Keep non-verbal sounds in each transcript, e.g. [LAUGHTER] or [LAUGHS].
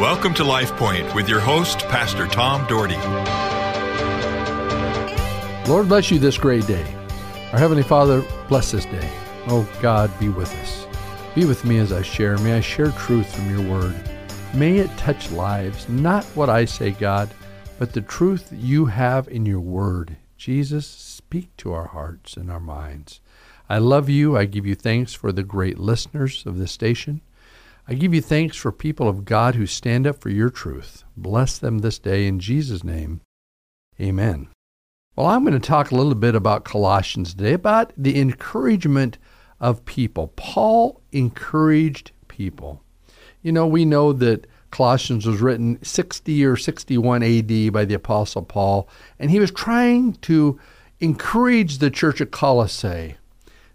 Welcome to Life Point with your host, Pastor Tom Dougherty. Lord bless you this great day. Our Heavenly Father, bless this day. Oh God, be with us. Be with me as I share. May I share truth from your word. May it touch lives, not what I say, God, but the truth you have in your word. Jesus, speak to our hearts and our minds. I love you. I give you thanks for the great listeners of this station. I give you thanks for people of God who stand up for your truth. Bless them this day in Jesus' name. Amen. Well, I'm going to talk a little bit about Colossians today, about the encouragement of people. Paul encouraged people. You know, we know that Colossians was written 60 or 61 AD by the Apostle Paul, and he was trying to encourage the church at Colossae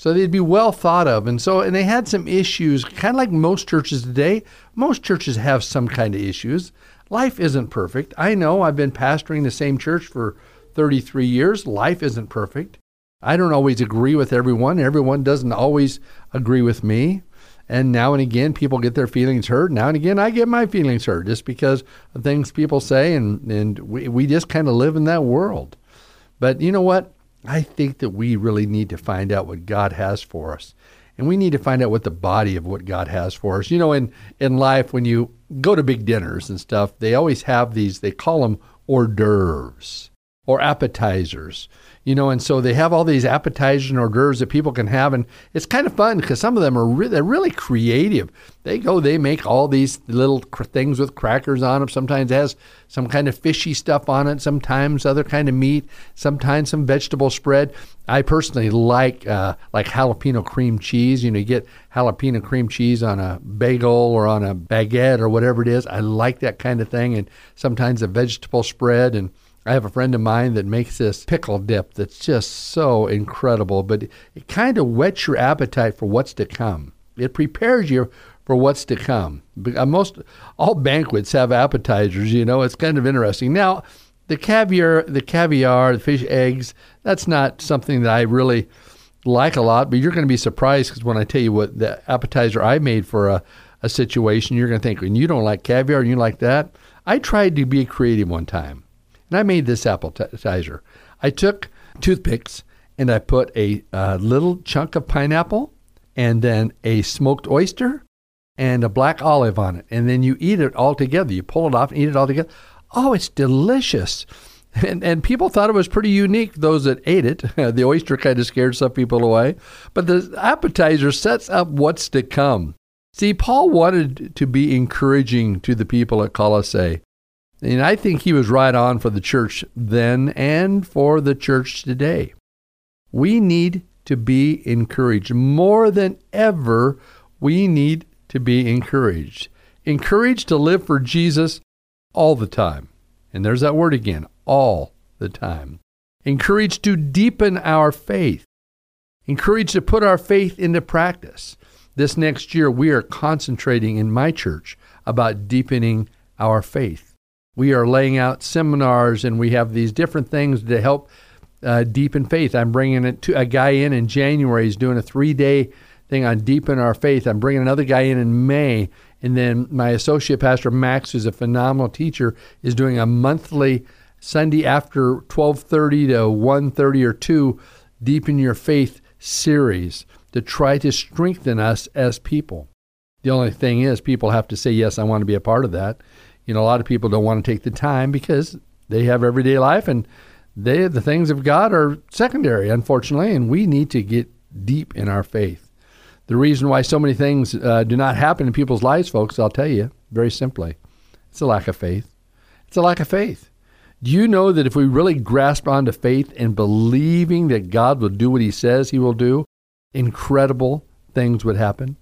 so they'd be well thought of. And so, and they had some issues, kind of like most churches today. Most churches have some kind of issues. Life isn't perfect. I know I've been pastoring the same church for 33 years. Life isn't perfect. I don't always agree with everyone. Everyone doesn't always agree with me. And now and again, people get their feelings hurt. Now and again, I get my feelings hurt just because of things people say. And, and we, we just kind of live in that world. But you know what? I think that we really need to find out what God has for us. And we need to find out what the body of what God has for us. You know, in, in life, when you go to big dinners and stuff, they always have these, they call them hors d'oeuvres or appetizers you know, and so they have all these appetizers and hors d'oeuvres that people can have, and it's kind of fun because some of them are re- they're really creative. They go, they make all these little cr- things with crackers on them. Sometimes it has some kind of fishy stuff on it. Sometimes other kind of meat. Sometimes some vegetable spread. I personally like uh, like jalapeno cream cheese. You know, you get jalapeno cream cheese on a bagel or on a baguette or whatever it is. I like that kind of thing, and sometimes a vegetable spread and I have a friend of mine that makes this pickle dip that's just so incredible, but it kind of whets your appetite for what's to come. It prepares you for what's to come. Uh, most all banquets have appetizers, you know. It's kind of interesting. Now, the caviar, the caviar, the fish eggs, that's not something that I really like a lot, but you're going to be surprised because when I tell you what the appetizer I made for a, a situation, you're going to think, and you don't like caviar and you like that. I tried to be creative one time. And I made this appetizer. I took toothpicks and I put a, little chunk of pineapple and then a smoked oyster and a black olive on it. And then you eat it all together. You pull it off and eat it all together. Oh, it's delicious. [LAUGHS] And, and people thought it was pretty unique, those that ate it. [LAUGHS] the oyster kind of scared some people away. But the appetizer sets up what's to come. See, Paul wanted to be encouraging to the people at Colossae. And I think he was right on for the church then and for the church today. We need to be encouraged. More than ever, we need to be encouraged. Encouraged to live for Jesus all the time. And there's that word again all the time. Encouraged to deepen our faith. Encouraged to put our faith into practice. This next year, we are concentrating in my church about deepening our faith we are laying out seminars and we have these different things to help uh, deepen faith. I'm bringing to a guy in in January. He's doing a three day thing on deepen our faith. I'm bringing another guy in in May, and then my associate pastor Max, who's a phenomenal teacher, is doing a monthly Sunday after 12:30 to 1:30 or 2 deepen your faith series to try to strengthen us as people. The only thing is, people have to say yes. I want to be a part of that you know, a lot of people don't want to take the time because they have everyday life and they the things of God are secondary, unfortunately, and we need to get deep in our faith. The reason why so many things uh, do not happen in people's lives, folks, I'll tell you very simply, it's a lack of faith. It's a lack of faith. Do you know that if we really grasp onto faith and believing that God will do what He says He will do, incredible things would happen?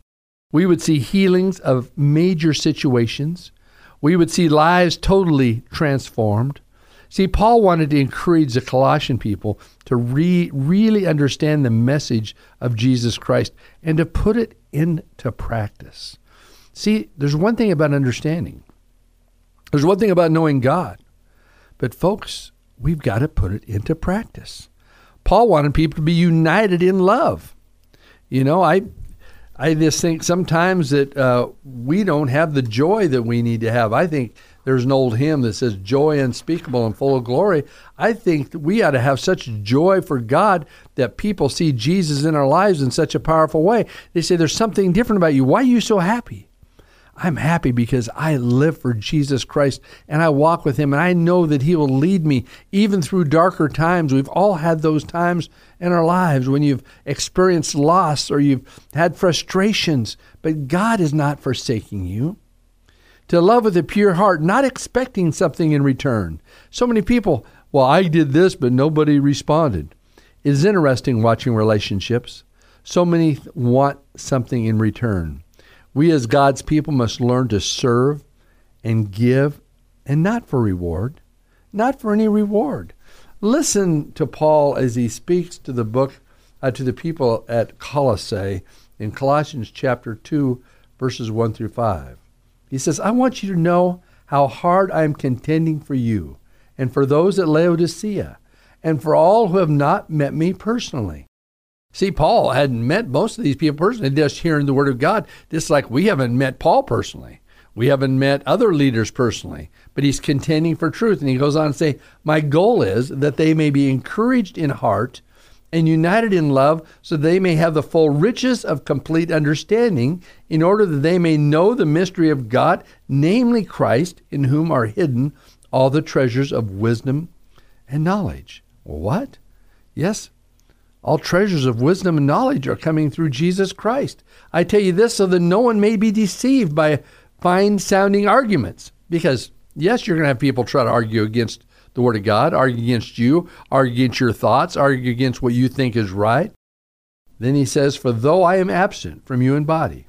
We would see healings of major situations we would see lives totally transformed. See, Paul wanted to encourage the Colossian people to re- really understand the message of Jesus Christ and to put it into practice. See, there's one thing about understanding, there's one thing about knowing God, but folks, we've got to put it into practice. Paul wanted people to be united in love. You know, I I just think sometimes that uh, we don't have the joy that we need to have. I think there's an old hymn that says, Joy unspeakable and full of glory. I think we ought to have such joy for God that people see Jesus in our lives in such a powerful way. They say, There's something different about you. Why are you so happy? I'm happy because I live for Jesus Christ and I walk with Him and I know that He will lead me even through darker times. We've all had those times in our lives when you've experienced loss or you've had frustrations, but God is not forsaking you. To love with a pure heart, not expecting something in return. So many people, well, I did this, but nobody responded. It is interesting watching relationships. So many want something in return. We as God's people must learn to serve and give, and not for reward, not for any reward. Listen to Paul as he speaks to the book uh, to the people at Colossae in Colossians chapter 2 verses 1 through 5. He says, "I want you to know how hard I am contending for you and for those at Laodicea and for all who have not met me personally." See, Paul hadn't met most of these people personally, just hearing the word of God, just like we haven't met Paul personally. We haven't met other leaders personally, but he's contending for truth. And he goes on to say, My goal is that they may be encouraged in heart and united in love, so they may have the full riches of complete understanding, in order that they may know the mystery of God, namely Christ, in whom are hidden all the treasures of wisdom and knowledge. What? Yes, all treasures of wisdom and knowledge are coming through Jesus Christ. I tell you this so that no one may be deceived by fine sounding arguments. Because, yes, you're going to have people try to argue against the Word of God, argue against you, argue against your thoughts, argue against what you think is right. Then he says, For though I am absent from you in body,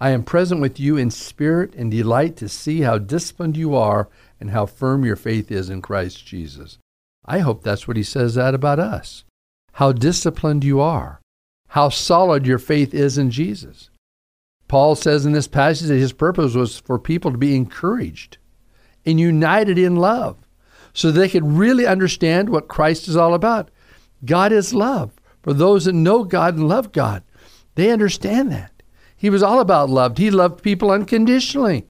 I am present with you in spirit and delight to see how disciplined you are and how firm your faith is in Christ Jesus. I hope that's what he says that about us how disciplined you are, how solid your faith is in Jesus. Paul says in this passage that his purpose was for people to be encouraged and united in love so they could really understand what Christ is all about. God is love. For those that know God and love God, they understand that. He was all about love. He loved people unconditionally,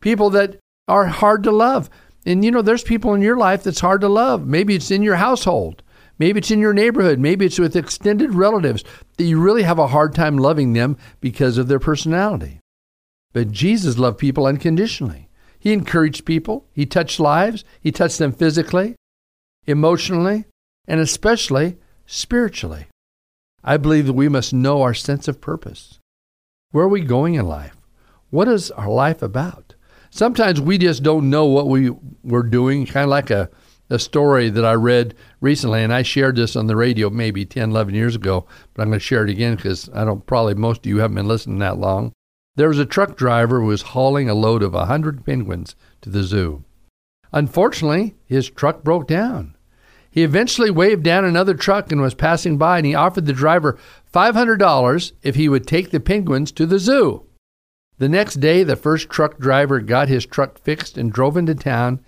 people that are hard to love. And you know, there's people in your life that's hard to love. Maybe it's in your household. Maybe it's in your neighborhood. Maybe it's with extended relatives that you really have a hard time loving them because of their personality. But Jesus loved people unconditionally. He encouraged people, He touched lives, He touched them physically, emotionally, and especially spiritually. I believe that we must know our sense of purpose. Where are we going in life? What is our life about? Sometimes we just don't know what we were doing, kind of like a a story that I read recently, and I shared this on the radio maybe 10, 11 years ago, but I'm going to share it again because I don't probably most of you haven't been listening that long. There was a truck driver who was hauling a load of a 100 penguins to the zoo. Unfortunately, his truck broke down. He eventually waved down another truck and was passing by, and he offered the driver $500 if he would take the penguins to the zoo. The next day, the first truck driver got his truck fixed and drove into town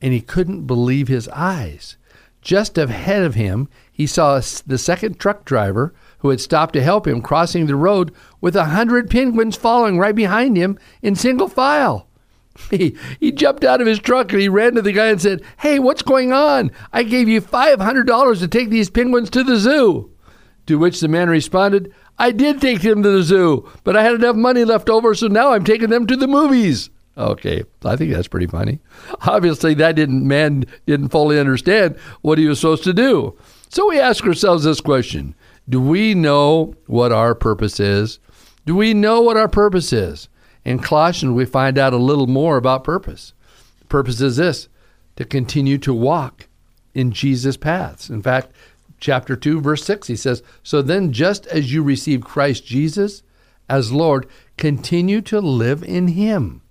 and he couldn't believe his eyes. Just ahead of him, he saw the second truck driver who had stopped to help him crossing the road with a hundred penguins following right behind him in single file. [LAUGHS] He, he jumped out of his truck and he ran to the guy and said, Hey, what's going on? I gave you $500 to take these penguins to the zoo. To which the man responded, I did take them to the zoo, but I had enough money left over, so now I'm taking them to the movies. Okay, I think that's pretty funny. Obviously, that didn't man didn't fully understand what he was supposed to do. So we ask ourselves this question: Do we know what our purpose is? Do we know what our purpose is? In Colossians, we find out a little more about purpose. Purpose is this: to continue to walk in Jesus' paths. In fact, chapter 2, verse 6, he says, So then, just as you receive Christ Jesus as Lord, continue to live in him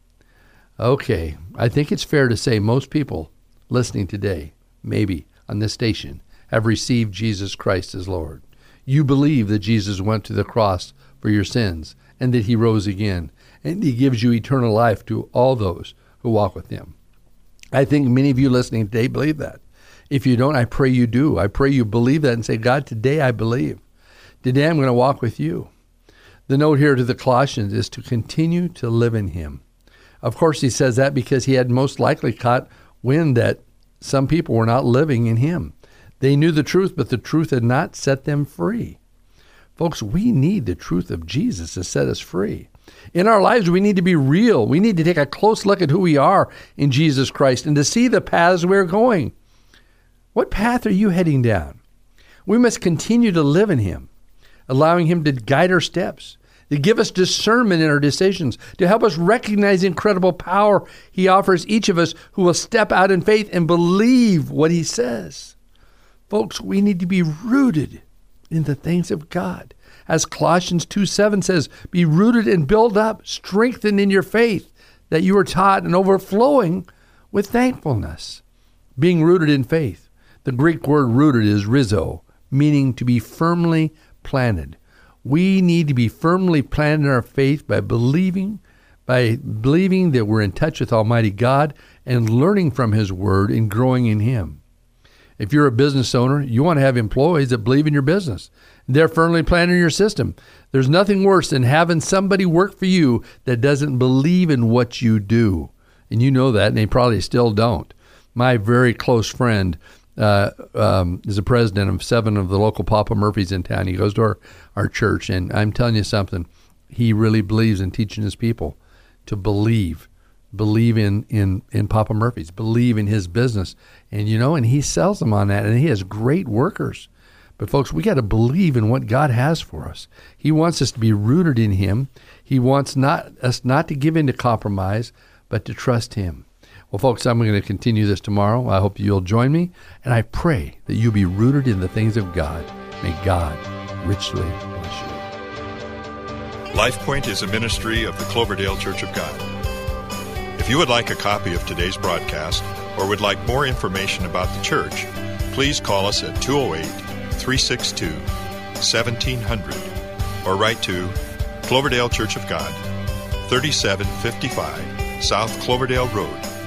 Okay, I think it's fair to say most people listening today, maybe on this station, have received Jesus Christ as Lord. You believe that Jesus went to the cross for your sins and that he rose again, and he gives you eternal life to all those who walk with him. I think many of you listening today believe that. If you don't, I pray you do. I pray you believe that and say, God, today I believe. Today I'm going to walk with you. The note here to the Colossians is to continue to live in Him. Of course, he says that because he had most likely caught wind that some people were not living in Him. They knew the truth, but the truth had not set them free. Folks, we need the truth of Jesus to set us free. In our lives, we need to be real. We need to take a close look at who we are in Jesus Christ and to see the paths we're going. What path are you heading down? We must continue to live in Him, allowing Him to guide our steps, to give us discernment in our decisions, to help us recognize the incredible power He offers each of us who will step out in faith and believe what He says. Folks, we need to be rooted in the things of God. As Colossians 2 7 says, be rooted and built up, strengthened in your faith that you are taught and overflowing with thankfulness. Being rooted in faith. The Greek word rooted is rhizo, meaning to be firmly planted. We need to be firmly planted in our faith by believing, by believing that we're in touch with Almighty God and learning from His Word and growing in Him. If you're a business owner, you want to have employees that believe in your business. They're firmly planted in your system. There's nothing worse than having somebody work for you that doesn't believe in what you do. And you know that, and they probably still don't. My very close friend uh, um, is the president of seven of the local Papa Murphy's in town. He goes to our, our church, and I'm telling you something. He really believes in teaching his people to believe, believe in in in Papa Murphy's, believe in his business, and you know, and he sells them on that, and he has great workers. But folks, we got to believe in what God has for us. He wants us to be rooted in Him. He wants not us not to give in to compromise, but to trust Him. Well, folks, I'm going to continue this tomorrow. I hope you'll join me, and I pray that you'll be rooted in the things of God. May God richly bless you. LifePoint is a ministry of the Cloverdale Church of God. If you would like a copy of today's broadcast or would like more information about the church, please call us at 208 362 1700 or write to Cloverdale Church of God, 3755 South Cloverdale Road.